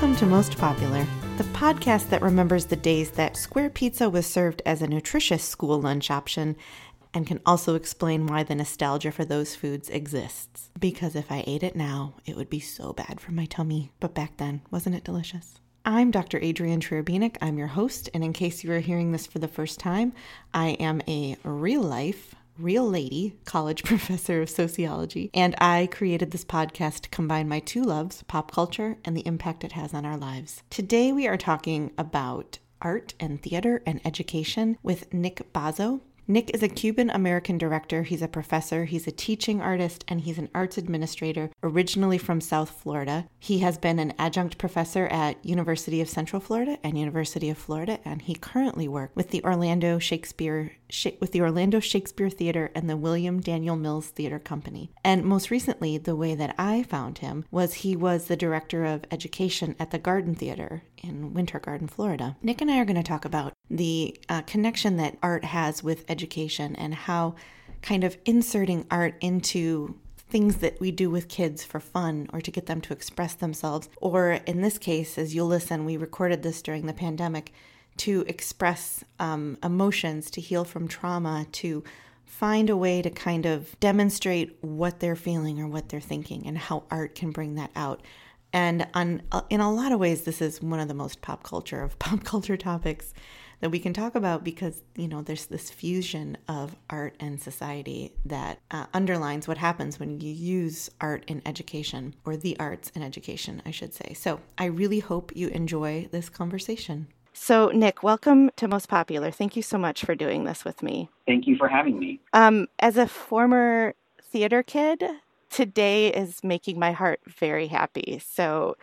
Welcome to Most Popular, the podcast that remembers the days that square pizza was served as a nutritious school lunch option and can also explain why the nostalgia for those foods exists. Because if I ate it now, it would be so bad for my tummy. But back then, wasn't it delicious? I'm Dr. Adrienne Trier I'm your host, and in case you are hearing this for the first time, I am a real life real lady, college professor of sociology, and I created this podcast to combine my two loves, pop culture and the impact it has on our lives. Today we are talking about art and theater and education with Nick Bazo. Nick is a Cuban American director. He's a professor, he's a teaching artist, and he's an arts administrator, originally from South Florida. He has been an adjunct professor at University of Central Florida and University of Florida, and he currently works with the Orlando Shakespeare with the Orlando Shakespeare Theater and the William Daniel Mills Theater Company. And most recently, the way that I found him was he was the director of education at the Garden Theater in Winter Garden, Florida. Nick and I are going to talk about the uh, connection that art has with education and how kind of inserting art into things that we do with kids for fun or to get them to express themselves, or in this case, as you'll listen, we recorded this during the pandemic to express um, emotions, to heal from trauma, to find a way to kind of demonstrate what they're feeling or what they're thinking and how art can bring that out. And on, uh, in a lot of ways, this is one of the most pop culture of pop culture topics that we can talk about because, you know, there's this fusion of art and society that uh, underlines what happens when you use art in education or the arts in education, I should say. So I really hope you enjoy this conversation. So, Nick, welcome to Most Popular. Thank you so much for doing this with me. Thank you for having me. Um, as a former theater kid, today is making my heart very happy. So,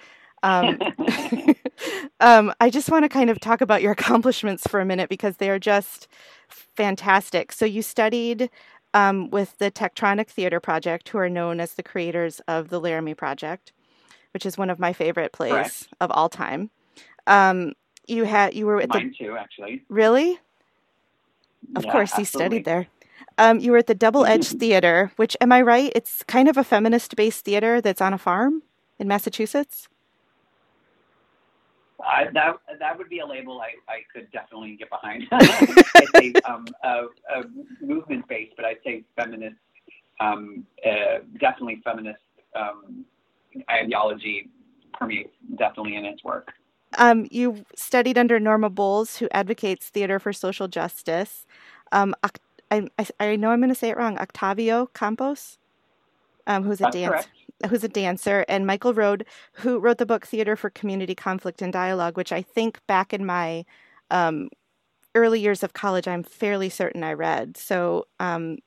um, um, I just want to kind of talk about your accomplishments for a minute because they are just fantastic. So, you studied um, with the Tectonic Theater Project, who are known as the creators of the Laramie Project, which is one of my favorite plays Correct. of all time. Um, you had you were at Mine the, too, actually. Really? Of yeah, course, you studied there. Um, you were at the Double Edge Theater, which am I right? It's kind of a feminist-based theater that's on a farm in Massachusetts. I, that that would be a label I, I could definitely get behind. I'd say um, a, a movement based, but I'd say feminist, um, uh, definitely feminist um, ideology permeates definitely in its work. Um, you studied under Norma Bowles, who advocates theater for social justice. Um, I, I, I, know I'm going to say it wrong. Octavio Campos, um, who's a dancer, who's a dancer, and Michael Rohd, who wrote the book Theater for Community Conflict and Dialogue, which I think back in my um, early years of college, I'm fairly certain I read. So um,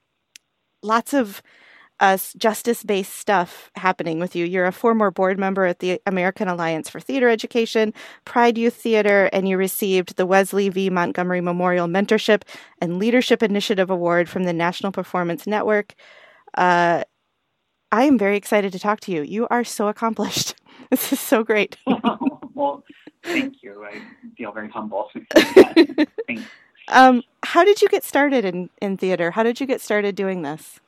lots of uh, justice based stuff happening with you. You're a former board member at the American Alliance for Theater Education, Pride Youth Theater, and you received the Wesley V. Montgomery Memorial Mentorship and Leadership Initiative Award from the National Performance Network. Uh, I am very excited to talk to you. You are so accomplished. This is so great. well, thank you. I feel very humble. um, how did you get started in, in theater? How did you get started doing this?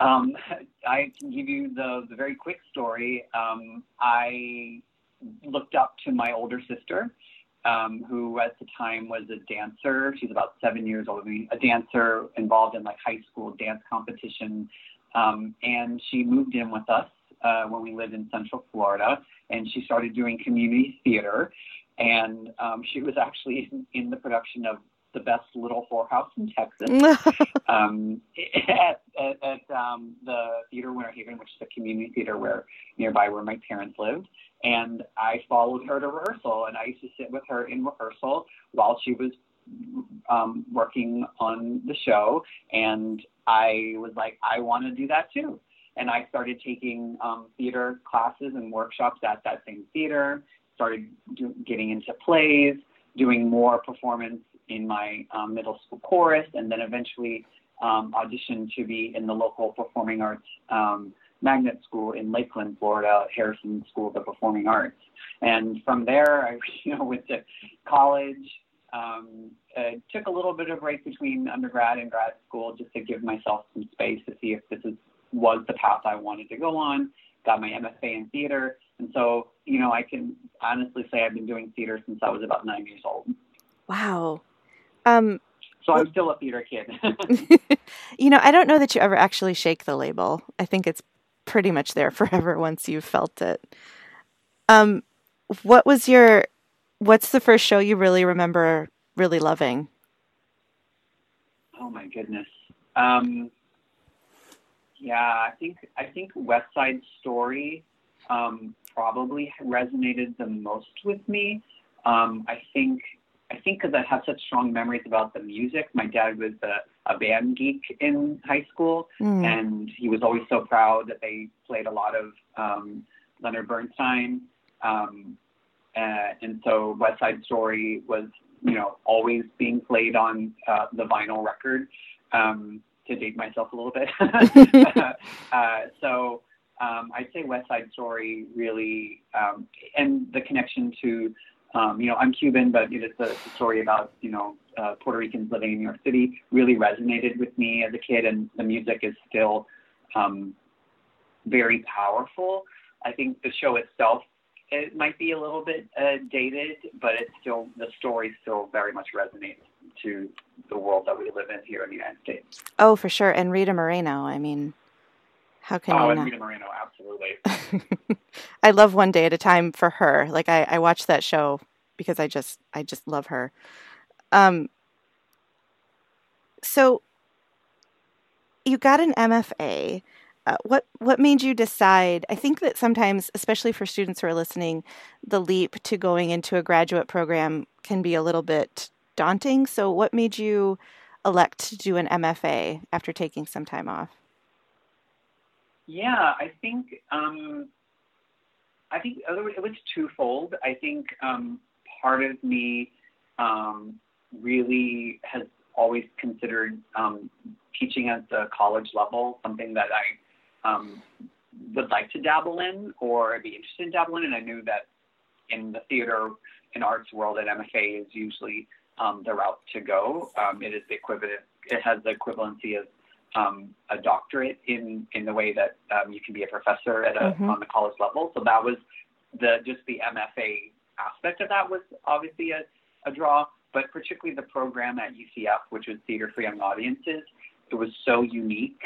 Um, I can give you the, the very quick story. Um, I looked up to my older sister, um, who at the time was a dancer. She's about seven years older than me, a dancer involved in like high school dance competition. Um, and she moved in with us uh, when we lived in Central Florida, and she started doing community theater. And um, she was actually in, in the production of the best little whorehouse in Texas um, at, at, at um, the Theater Winter Haven, which is a community theater where nearby where my parents lived. And I followed her to rehearsal, and I used to sit with her in rehearsal while she was um, working on the show. And I was like, I want to do that too. And I started taking um, theater classes and workshops at that same theater. Started do, getting into plays, doing more performance in my um, middle school chorus, and then eventually um, auditioned to be in the local performing arts um, magnet school in Lakeland, Florida, Harrison School of the Performing Arts. And from there, I you know went to college. Um, uh, took a little bit of break between undergrad and grad school just to give myself some space to see if this is was the path I wanted to go on. Got my MFA in theater, And so, you know, I can honestly say I've been doing theater since I was about nine years old. Wow. Um, so I'm still a theater kid. you know, I don't know that you ever actually shake the label. I think it's pretty much there forever once you've felt it. Um, what was your, what's the first show you really remember really loving? Oh my goodness. Um, yeah, I think I think West Side Story um, probably resonated the most with me. Um, I think I think because I have such strong memories about the music. My dad was a, a band geek in high school, mm. and he was always so proud that they played a lot of um, Leonard Bernstein. Um, uh, and so West Side Story was, you know, always being played on uh, the vinyl record. Um, to date myself a little bit. uh, so um, I'd say West Side Story really, um, and the connection to um, you know, I'm Cuban, but it is a, a story about, you know, uh, Puerto Ricans living in New York City really resonated with me as a kid, and the music is still um, very powerful. I think the show itself it might be a little bit uh, dated, but it's still the story still very much resonates to the world that we live in here in the United States. Oh, for sure, and Rita Moreno. I mean, how can oh, you and? Rita Moreno, absolutely. I love One Day at a Time for her. Like I, I watch that show because I just, I just love her. Um. So you got an MFA. Uh, what what made you decide? I think that sometimes, especially for students who are listening, the leap to going into a graduate program can be a little bit daunting. So, what made you elect to do an MFA after taking some time off? Yeah, I think um, I think it was twofold. I think um, part of me um, really has always considered um, teaching at the college level something that I um, would like to dabble in or be interested in dabbling in. And I knew that in the theater and arts world, an MFA is usually um, the route to go. it is the equivalent. It has the equivalency of um, a doctorate in in the way that um, you can be a professor at a mm-hmm. on the college level. So that was the just the MFA aspect of that was obviously a, a draw, but particularly the program at UCF, which was Theater for Young Audiences, it was so unique.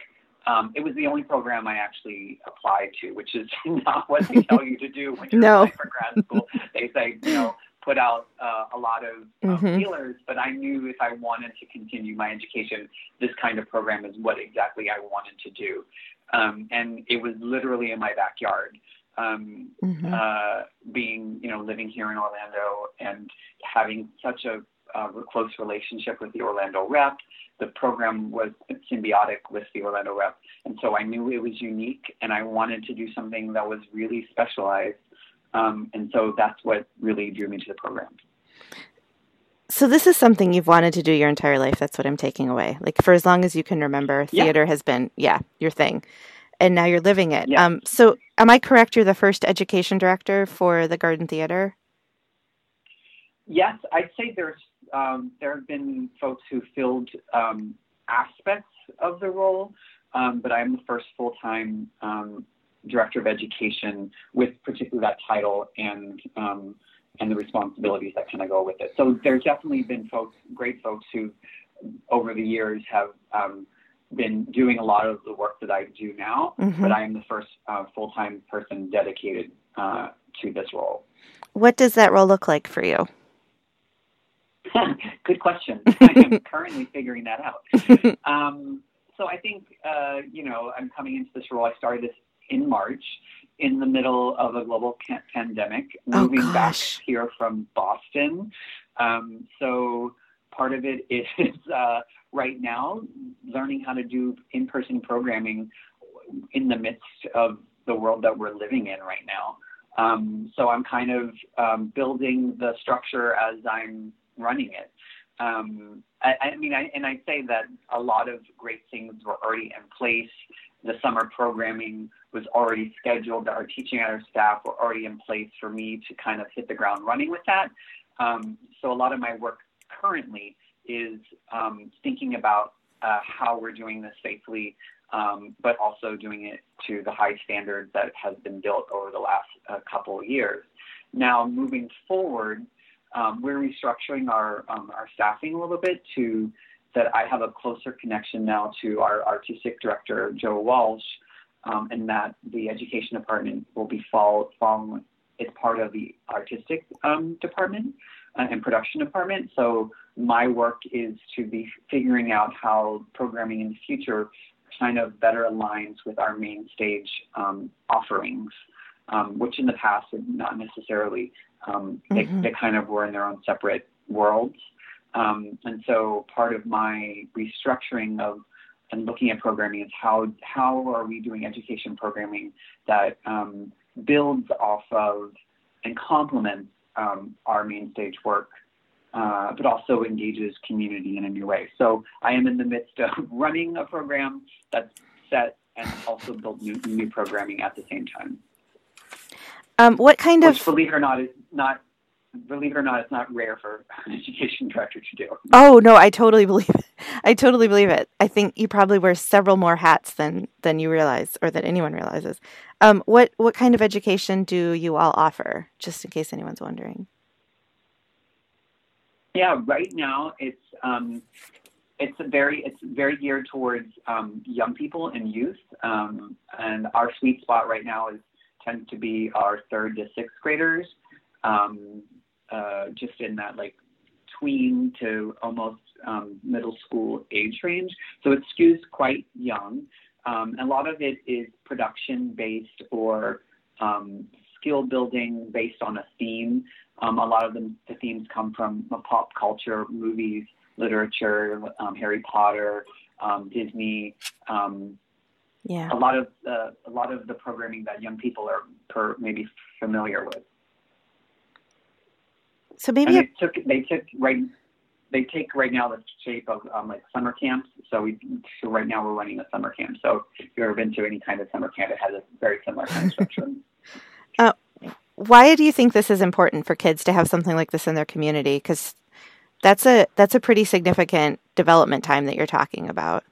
Um, it was the only program I actually applied to, which is not what they tell you to do when you're no. applying for grad school. They say, you know, put out uh, a lot of um, mm-hmm. feelers, but I knew if I wanted to continue my education, this kind of program is what exactly I wanted to do. Um, and it was literally in my backyard. Um, mm-hmm. uh, being, you know, living here in Orlando and having such a uh, close relationship with the Orlando rep. The program was symbiotic with the Orlando rep. And so I knew it was unique and I wanted to do something that was really specialized um, and so that's what really drew me to the program. So this is something you've wanted to do your entire life. That's what I'm taking away. Like for as long as you can remember, theater yeah. has been, yeah, your thing. And now you're living it. Yeah. Um, so am I correct? You're the first education director for the Garden Theater? Yes, I'd say there's um, there have been folks who filled um, aspects of the role, um, but I'm the first full time um, director of education with particularly that title and um, and the responsibilities that kind of go with it. So there's definitely been folks, great folks who over the years have um, been doing a lot of the work that I do now, mm-hmm. but I am the first uh, full-time person dedicated uh, to this role. What does that role look like for you? Good question. I am currently figuring that out. Um, so I think, uh, you know, I'm coming into this role. I started this in March in the middle of a global pandemic, oh, moving gosh. back here from Boston. Um, so part of it is uh, right now learning how to do in-person programming in the midst of the world that we're living in right now. Um, so I'm kind of um, building the structure as I'm running it. Um, I, I, mean, I, and I say that a lot of great things were already in place. The summer programming was already scheduled. Our teaching our staff were already in place for me to kind of hit the ground running with that. Um, so a lot of my work currently is um, thinking about uh, how we're doing this safely um, but also doing it to the high standards that has been built over the last uh, couple of years. Now, moving forward, um, we're restructuring our um, our staffing a little bit to that I have a closer connection now to our artistic director Joe Walsh, um, and that the education department will be fall, following. It's part of the artistic um, department uh, and production department. So my work is to be figuring out how programming in the future kind of better aligns with our main stage um, offerings, um, which in the past had not necessarily, um, mm-hmm. they, they, kind of were in their own separate worlds. Um, and so part of my restructuring of and looking at programming is how how are we doing education programming that um, builds off of and complements um, our main stage work uh, but also engages community in a new way. So I am in the midst of running a program that's set and also build new, new programming at the same time. Um, what kind Which, of believe it or not, is not believe it or not, it's not rare for an education director to do. Oh no, I totally believe it. I totally believe it. I think you probably wear several more hats than than you realize, or that anyone realizes. Um, what what kind of education do you all offer? Just in case anyone's wondering. Yeah, right now it's um, it's very it's very geared towards um, young people and youth, um, and our sweet spot right now is tends to be our third to sixth graders, um, uh, just in that like tween to almost um, middle school age range. So it skews quite young. Um, a lot of it is production based or um, skill building based on a theme. Um, a lot of them, the themes come from pop culture, movies, literature, um, Harry Potter, um, Disney. Um, yeah. A lot of uh, a lot of the programming that young people are per, maybe familiar with. So maybe they took they took right they take right now the shape of um, like summer camps. So we so right now we're running a summer camp. So if you've ever been to any kind of summer camp, it has a very similar kind of structure. uh, why do you think this is important for kids to have something like this in their community? Because that's a that's a pretty significant development time that you're talking about.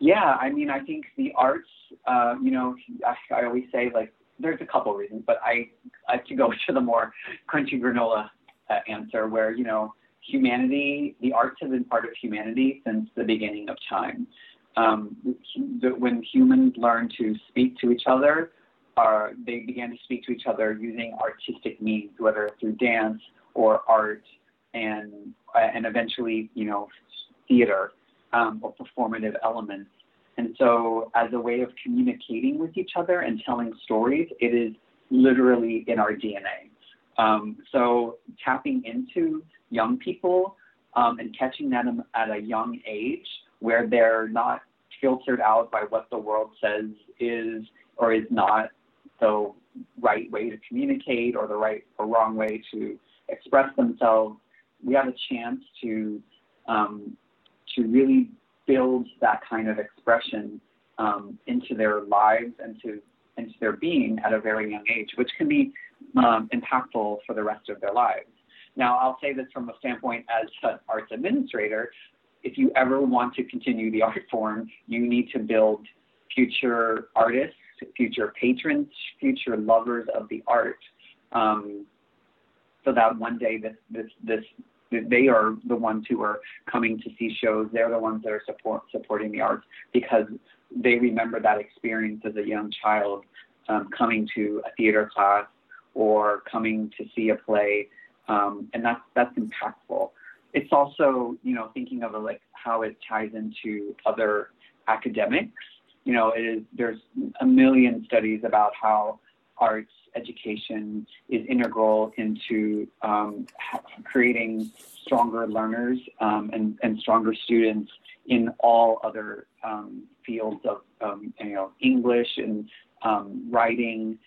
Yeah, I mean, I think the arts. Uh, you know, I, I always say like there's a couple reasons, but I I to go to the more crunchy granola uh, answer, where you know humanity, the arts have been part of humanity since the beginning of time. Um, the, when humans learn to speak to each other, are they began to speak to each other using artistic means, whether through dance or art, and and eventually, you know, theater um, or performative elements. And so, as a way of communicating with each other and telling stories, it is literally in our DNA. Um, so, tapping into young people um, and catching them at a young age where they're not filtered out by what the world says is or is not the right way to communicate or the right or wrong way to express themselves, we have a chance to um, to really build that kind of expression um, into their lives and to into their being at a very young age, which can be um, impactful for the rest of their lives. Now, I'll say this from a standpoint as an arts administrator. If you ever want to continue the art form, you need to build future artists future patrons, future lovers of the art, um, so that one day this this this they are the ones who are coming to see shows. They're the ones that are support, supporting the arts because they remember that experience as a young child um, coming to a theater class or coming to see a play, um, and that's that's impactful. It's also you know thinking of like how it ties into other academics you know, it is there's a million studies about how arts education is integral into um, creating stronger learners um, and, and stronger students in all other um, fields of um, you know English and um, writing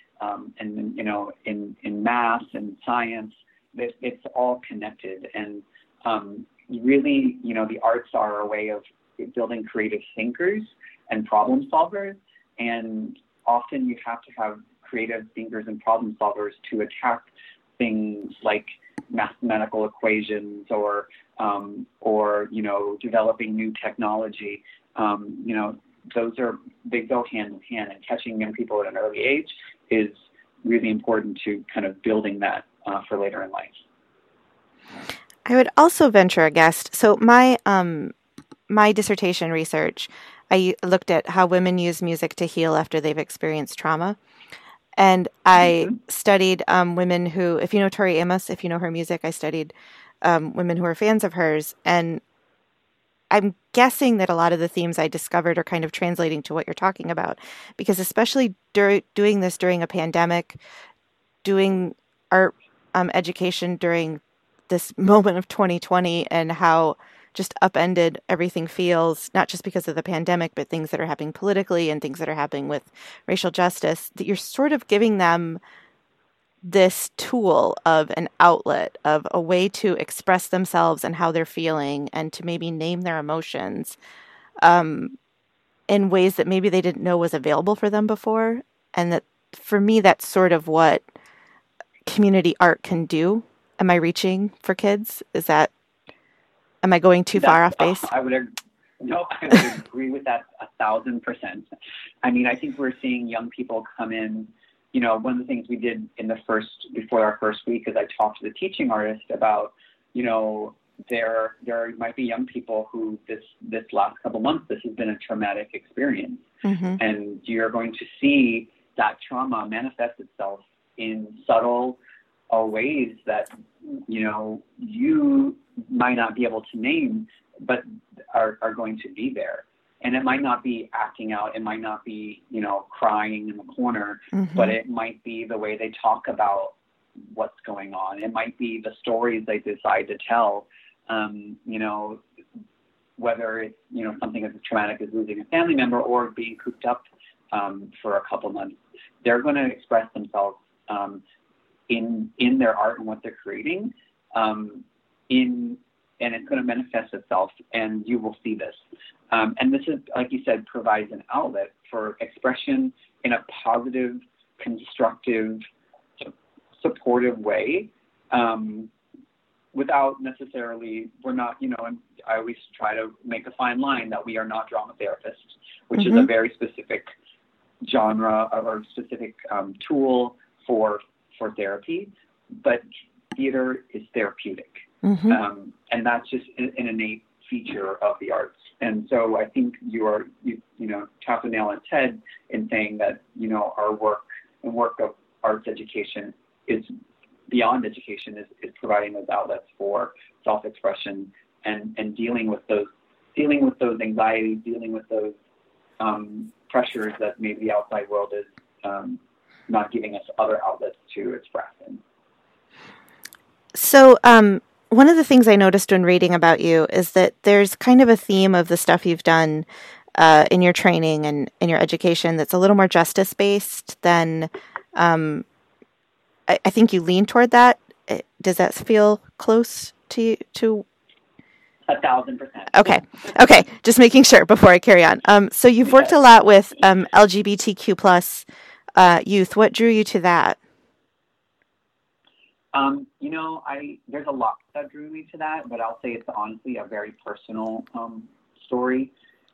and you know in in math and science. It, it's all connected and really you know the arts are a way of building creative thinkers and problem solvers. And often you have to have creative thinkers and problem solvers to attack things like mathematical equations or um, or you know developing new technology. Um, you know those are they go hand in hand, and catching young people at an early age is really important to kind of building that uh, for later in life. I would also venture a guess. So my um, my dissertation research, I looked at how women use music to heal after they've experienced trauma. And I mm-hmm. studied um, women who, if you know Tori Amos, if you know her music, I studied um, women who are fans of hers. And I'm guessing that a lot of the themes I discovered are kind of translating to what you're talking about. Because especially dur- doing this during a pandemic, doing art um, education during this moment of 2020 and how just upended everything feels, not just because of the pandemic, but things that are happening politically and things that are happening with racial justice, that you're sort of giving them this tool of an outlet, of a way to express themselves and how they're feeling, and to maybe name their emotions um, in ways that maybe they didn't know was available for them before. And that for me, that's sort of what community art can do. Am I reaching for kids? Is that Am I going too far off base? I would no, I would agree with that a thousand percent. I mean, I think we're seeing young people come in. You know, one of the things we did in the first before our first week is I talked to the teaching artist about, you know, there there might be young people who this this last couple months this has been a traumatic experience, mm-hmm. and you're going to see that trauma manifest itself in subtle uh, ways that you know you might not be able to name, but are, are going to be there. And it might not be acting out, it might not be, you know, crying in the corner, mm-hmm. but it might be the way they talk about what's going on. It might be the stories they decide to tell. Um, you know, whether it's, you know, something as traumatic as losing a family member or being cooped up um, for a couple months. They're going to express themselves um, in in their art and what they're creating um, in and it's going to manifest itself and you will see this um, and this is like you said provides an outlet for expression in a positive constructive supportive way um, without necessarily we're not you know and i always try to make a fine line that we are not drama therapists which mm-hmm. is a mm-hmm. very specific genre or specific um, tool for for therapy but theater is therapeutic Mm-hmm. Um, and that's just an, an, innate feature of the arts. And so I think you are, you, you know, tap the nail on its head in saying that, you know, our work and work of arts education is beyond education is, is providing those outlets for self-expression and, and dealing with those, dealing with those anxieties, dealing with those um, pressures that maybe the outside world is um, not giving us other outlets to express in. So, um, one of the things I noticed when reading about you is that there's kind of a theme of the stuff you've done uh, in your training and in your education that's a little more justice based than um, I, I, think you lean toward that. Uh, does that feel close to to? A thousand percent. Okay, okay. Just making sure before I carry on. Um, so you've worked a lot with um, LGBTQ plus uh, youth. What drew you to that? Um, you know, I there's a lot that drew me to that, but I'll say it's honestly a very personal um, story.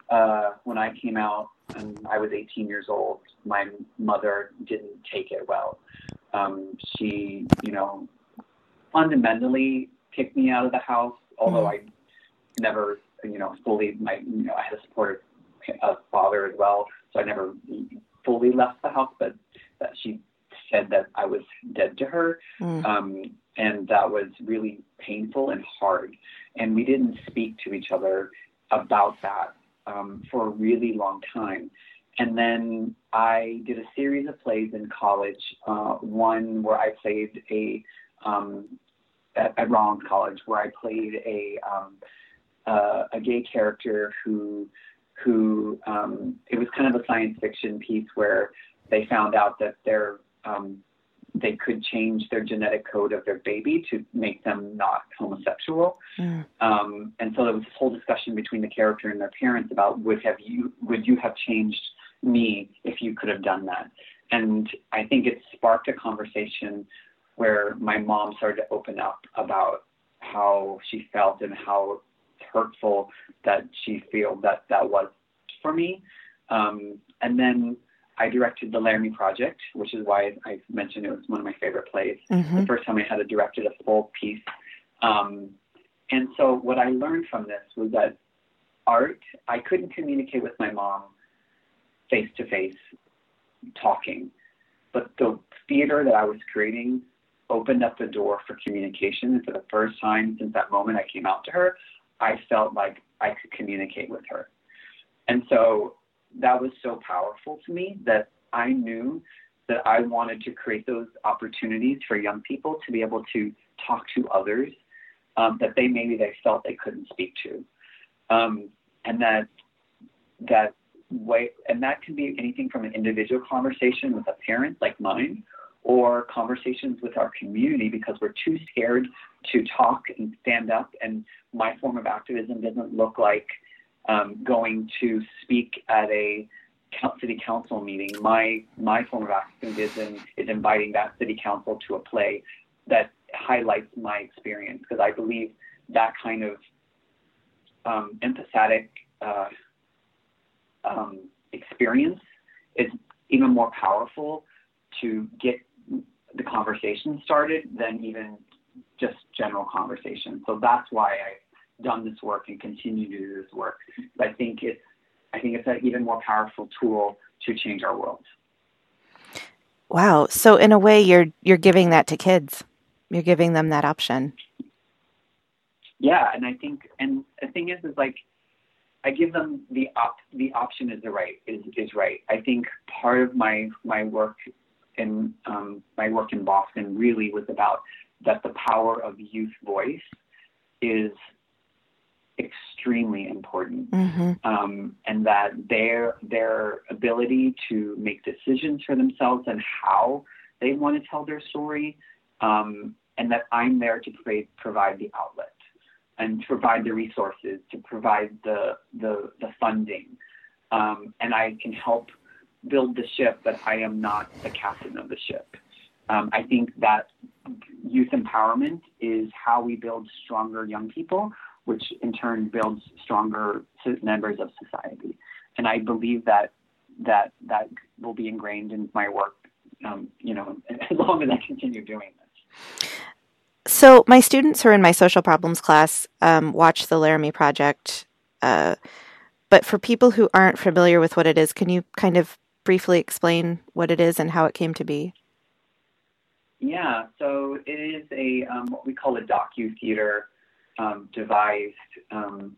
Uh, when I came out and I was 18 years old, my mother didn't take it well. Um, she, you know, fundamentally kicked me out of the house, although mm-hmm. I never, you know, fully my, you know, I had a supportive uh, father as well, so I never fully left the house, but that she said that I was dead to her. Mm. Um, and that was really painful and hard. And we didn't speak to each other about that um, for a really long time. And then I did a series of plays in college. Uh, one where I played a um, at, at Rollins College, where I played a um, uh, a gay character who who um, it was kind of a science fiction piece where they found out that their um, they could change their genetic code of their baby to make them not homosexual. Mm. Um, and so there was this whole discussion between the character and their parents about would have you would you have changed me if you could have done that? And I think it sparked a conversation where my mom started to open up about how she felt and how hurtful that she feel that that was for me. Um, and then I directed the Laramie Project, which is why I mentioned it was one of my favorite plays. Mm-hmm. The first time I had directed a full piece. Um, and so what I learned from this was that art, I couldn't communicate with my mom face to face talking, but the theater that I was creating opened up the door for communication. And for the first time since that moment I came out to her, I felt like I could communicate with her. And so that was so powerful to me that I knew that I wanted to create those opportunities for young people to be able to talk to others um, that they maybe they felt they couldn't speak to, um, and that that way and that can be anything from an individual conversation with a parent like mine or conversations with our community because we're too scared to talk and stand up and my form of activism doesn't look like um, going to speak at a city council meeting. My my form of activism is inviting that city council to a play that highlights my experience because I believe that kind of um, empathetic uh, um, experience is even more powerful to get the conversation started than even just general conversation. So that's why I've done this work and continue to do this work. I think it's I think it's an even more powerful tool to change our world. Wow. So in a way you're you're giving that to kids. You're giving them that option. Yeah, and I think and the thing is is like I give them the op the option is the right is is right. I think part of my my work in um, my work in Boston really was about that the power of youth voice is extremely important, mm-hmm. um, and that their their ability to make decisions for themselves and how they want to tell their story, um, and that I'm there to provide provide the outlet and to provide the resources, to provide the the, the funding, um, and I can help build the ship, but I am not the captain of the ship. Um, I think that youth empowerment is how we build stronger young people, which in turn builds stronger members of society. And I believe that that that will be ingrained in my work, um, you know, as long as I continue doing this. So my students who are in my social problems class um, watch the Laramie Project. Uh, but for people who aren't familiar with what it is, can you kind of briefly explain what it is and how it came to be? Yeah, so it is a um, what we call a docu theater um, devised um,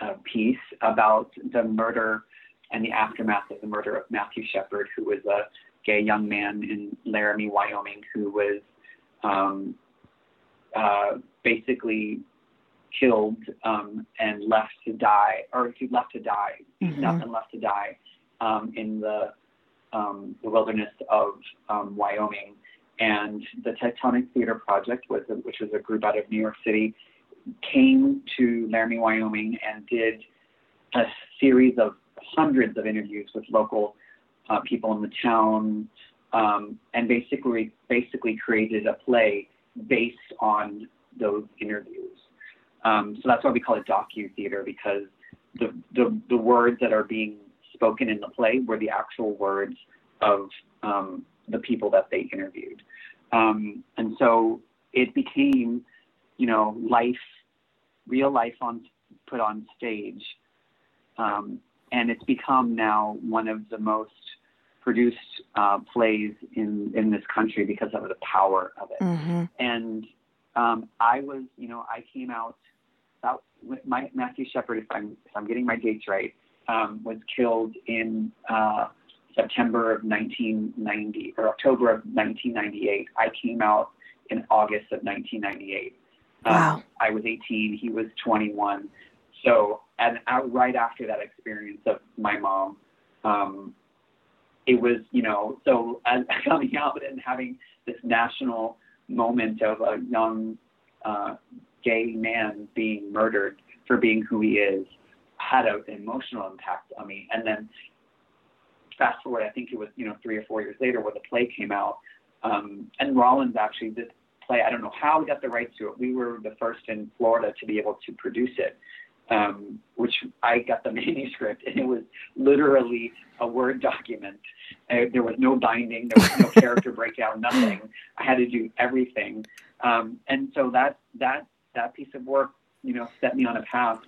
uh, piece about the murder and the aftermath of the murder of Matthew Shepard, who was a gay young man in Laramie, Wyoming, who was um, uh, basically killed um, and left to die, or he left to die, mm-hmm. and left to die um, in the um, the wilderness of um, Wyoming. And the Tectonic Theater Project, was a, which was a group out of New York City, came to Laramie, Wyoming, and did a series of hundreds of interviews with local uh, people in the town, um, and basically basically created a play based on those interviews. Um, so that's why we call it docu theater because the, the the words that are being spoken in the play were the actual words of um, the people that they interviewed. Um, and so it became, you know, life, real life on put on stage. Um, and it's become now one of the most produced uh, plays in, in this country because of the power of it. Mm-hmm. And um, I was, you know, I came out about my Matthew Shepard, if I'm if I'm getting my dates right, um, was killed in uh, September of 1990 or October of 1998. I came out in August of 1998. Um, wow. Um, I was 18. He was 21. So, and out, right after that experience of my mom, um, it was, you know, so as coming out and having this national moment of a young uh, gay man being murdered for being who he is had an emotional impact on me. And then fast forward, I think it was you know three or four years later where the play came out. Um, and Rollins actually did play. I don't know how we got the rights to it. We were the first in Florida to be able to produce it, um, which I got the manuscript, and it was literally a Word document. Uh, there was no binding, there was no character breakdown, nothing. I had to do everything, um, and so that that that piece of work, you know, set me on a path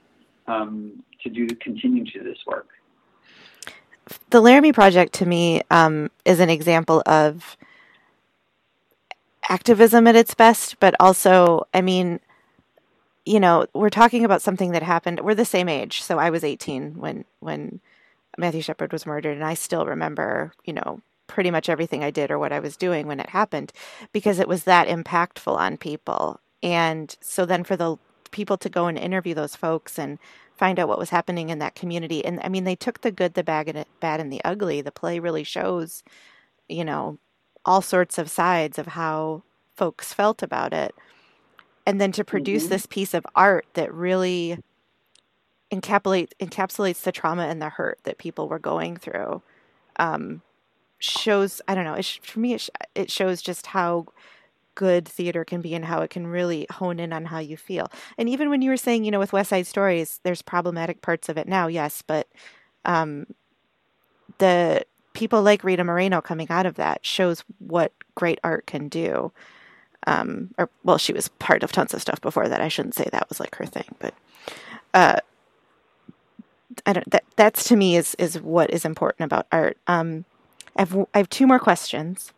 um, to do continue to this work. The Laramie Project to me um, is an example of activism at its best, but also, I mean, you know, we're talking about something that happened. We're the same age, so I was 18 when when Matthew Shepard was murdered, and I still remember, you know, pretty much everything I did or what I was doing when it happened, because it was that impactful on people. And so then for the people to go and interview those folks and find out what was happening in that community, and I mean, they took the good, the bad, and bad, and the ugly. The play really shows, you know, all sorts of sides of how folks felt about it. And then to produce mm-hmm. this piece of art that really encapsulate, encapsulates the trauma and the hurt that people were going through um, shows, I don't know, it, for me, it, it shows just how good theater can be and how it can really hone in on how you feel. And even when you were saying, you know, with West Side Stories, there's problematic parts of it now, yes, but um, the people like Rita Moreno coming out of that shows what great art can do. Um, or well, she was part of tons of stuff before that. I shouldn't say that was like her thing, but uh, I don't. That that's to me is is what is important about art. Um, I have I have two more questions.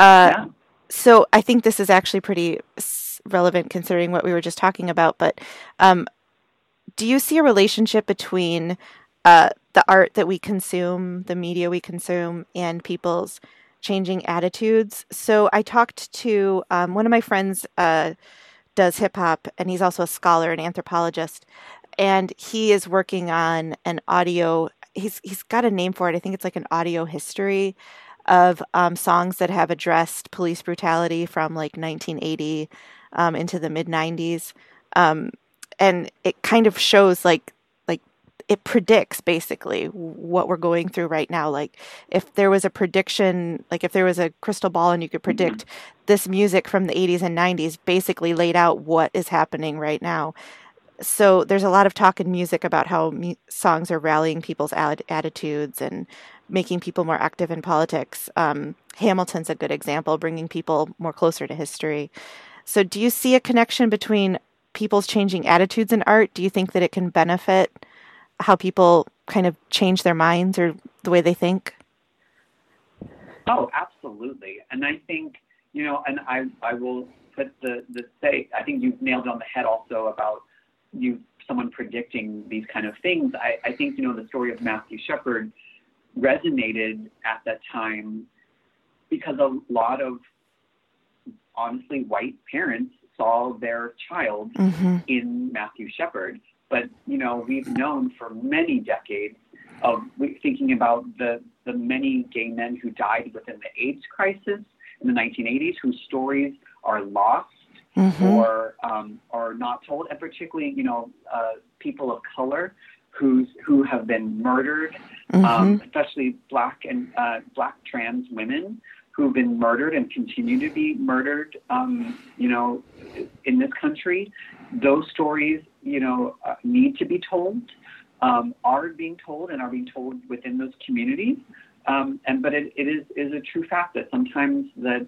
Uh, yeah. So I think this is actually pretty relevant considering what we were just talking about. But um, do you see a relationship between uh, the art that we consume, the media we consume, and people's changing attitudes. So I talked to um, one of my friends uh, does hip hop, and he's also a scholar and anthropologist, and he is working on an audio. He's he's got a name for it. I think it's like an audio history of um, songs that have addressed police brutality from like 1980 um, into the mid 90s, um, and it kind of shows like like it predicts basically what we're going through right now. Like if there was a prediction, like if there was a crystal ball and you could predict mm-hmm. this music from the 80s and 90s, basically laid out what is happening right now. So there's a lot of talk in music about how songs are rallying people's ad- attitudes and making people more active in politics. Um, Hamilton's a good example, bringing people more closer to history. So do you see a connection between people's changing attitudes in art? Do you think that it can benefit? how people kind of change their minds or the way they think? Oh, absolutely. And I think, you know, and I, I will put the, the say, I think you've nailed on the head also about you, someone predicting these kind of things. I, I think, you know, the story of Matthew Shepard resonated at that time because a lot of honestly white parents saw their child mm-hmm. in Matthew Shepard but you know, we've known for many decades of thinking about the the many gay men who died within the AIDS crisis in the 1980s, whose stories are lost mm-hmm. or um, are not told, and particularly you know uh, people of color who's who have been murdered, um, mm-hmm. um, especially black and uh, black trans women who've been murdered and continue to be murdered, um, you know, in this country. Those stories you know, uh, need to be told, um, are being told, and are being told within those communities. Um, and but it, it is is a true fact that sometimes that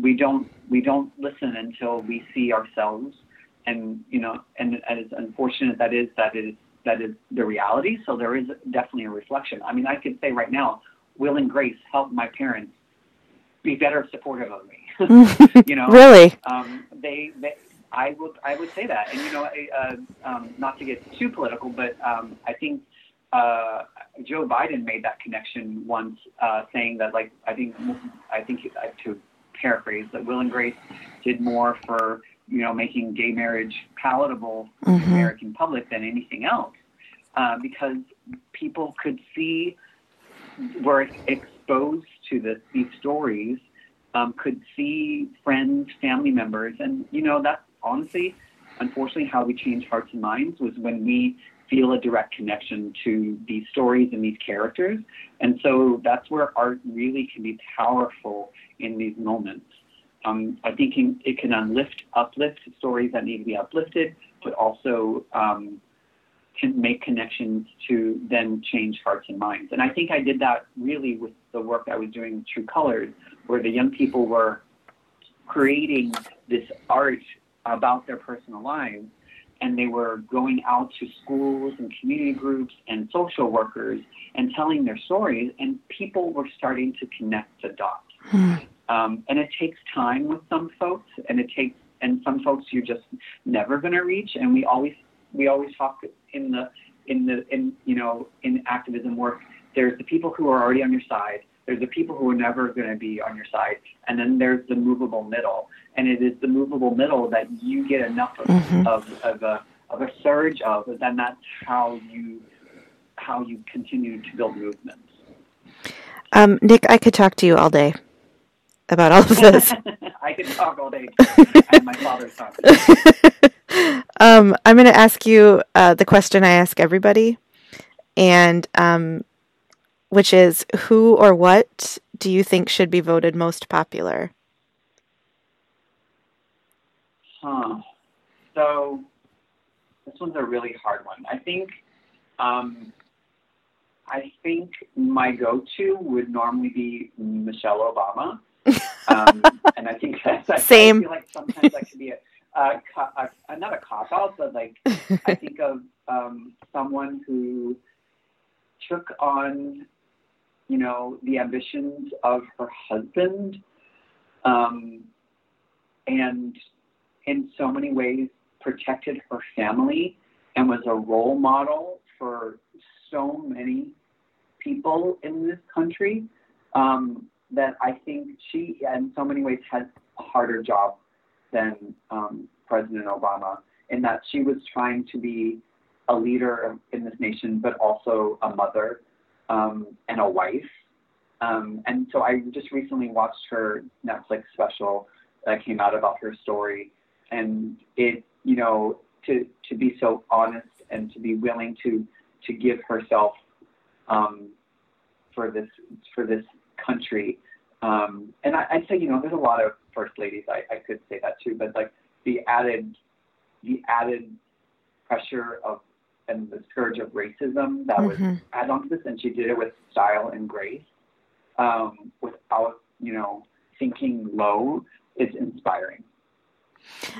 we don't we don't listen until we see ourselves, and you know, and as unfortunate that is, that is that is the reality. So there is definitely a reflection. I mean, I could say right now, Will and Grace helped my parents be better supportive of me. you know, really, um, they, they I would I would say that, and you know, uh, um, not to get too political, but um, I think uh, Joe Biden made that connection once, uh, saying that like I think I think to paraphrase that Will and Grace did more for you know making gay marriage palatable mm-hmm. to the American public than anything else, uh, because people could see were exposed to the, these stories um, could see friends, family members, and you know that's honestly, unfortunately, how we changed hearts and minds was when we feel a direct connection to these stories and these characters. And so that's where art really can be powerful in these moments. Um, I think it can uplift, uplift stories that need to be uplifted, but also um, can make connections to then change hearts and minds. And I think I did that really with the work I was doing with True Colors, where the young people were creating this art about their personal lives and they were going out to schools and community groups and social workers and telling their stories, and people were starting to connect the dots. Hmm. Um, and it takes time with some folks, and it takes and some folks you're just never going to reach. And we always we always talk in the in the in you know in activism work. There's the people who are already on your side. There's the people who are never going to be on your side, and then there's the movable middle. And it is the movable middle that you get enough of, mm-hmm. of, of a of a surge of, then that's how you how you continue to build movements. Um, Nick, I could talk to you all day about all of this. I could talk all day. and my father's talking. um, I'm going to ask you uh, the question I ask everybody, and um, which is, who or what do you think should be voted most popular? Huh. So this one's a really hard one. I think um, I think my go-to would normally be Michelle Obama, um, and I think that's I, same. I feel like sometimes that could be a, a, a, a not a cop out, but like I think of um, someone who took on, you know, the ambitions of her husband, um, and in so many ways protected her family and was a role model for so many people in this country um, that I think she, in so many ways, has a harder job than um, President Obama in that she was trying to be a leader in this nation, but also a mother um, and a wife. Um, and so I just recently watched her Netflix special that came out about her story, and it you know, to to be so honest and to be willing to to give herself um, for this for this country. Um, and I, I'd say, you know, there's a lot of first ladies. I, I could say that too, but like the added the added pressure of and the scourge of racism that mm-hmm. was added onto this, and she did it with style and grace, um, without you know thinking low, is inspiring.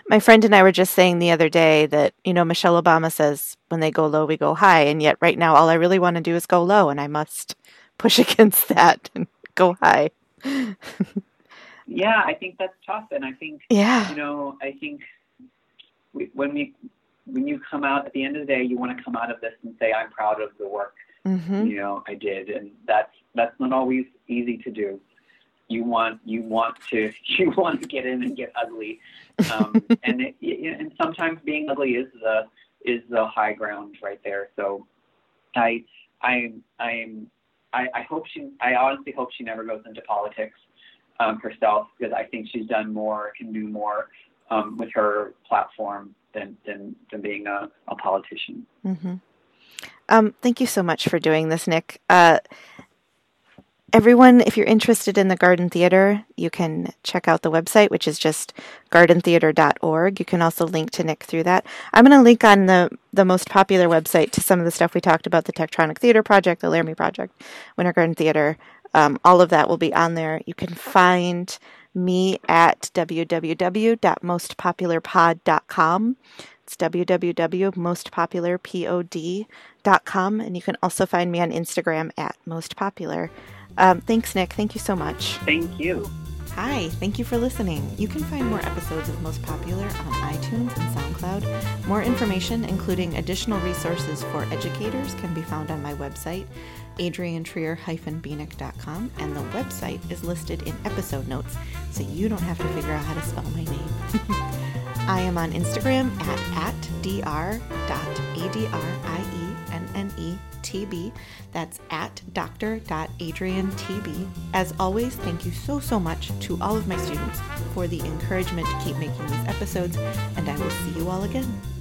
My friend and I were just saying the other day that, you know, Michelle Obama says when they go low, we go high. And yet, right now, all I really want to do is go low, and I must push against that and go high. yeah, I think that's tough. And I think, yeah. you know, I think we, when we, when you come out at the end of the day, you want to come out of this and say, I'm proud of the work, mm-hmm. you know, I did. And that's, that's not always easy to do you want you want to you want to get in and get ugly, um, and it, and sometimes being ugly is the is the high ground right there. So, I I'm I'm I, I hope she I honestly hope she never goes into politics um, herself because I think she's done more can do more um, with her platform than than than being a, a politician. Mm-hmm. Um, thank you so much for doing this, Nick. Uh, everyone, if you're interested in the Garden Theater, you can check out the website, which is just gardentheater.org. You can also link to Nick through that. I'm going to link on the, the most popular website to some of the stuff we talked about the Tectonic Theater Project, the Laramie Project, Winter Garden Theater. Um, all of that will be on there. You can find me at www.mostpopularpod.com. It's www.mostpopularpod.com. And you can also find me on Instagram at mostpopular. Um, thanks, Nick. Thank you so much. Thank you. Hi, thank you for listening. You can find more episodes of Most Popular on iTunes and SoundCloud. More information, including additional resources for educators, can be found on my website, adriantrier-beanick.com, and the website is listed in episode notes, so you don't have to figure out how to spell my name. I am on Instagram at, at dr.adrienne TB. That's at dr.adriantb. As always, thank you so, so much to all of my students for the encouragement to keep making these episodes, and I will see you all again.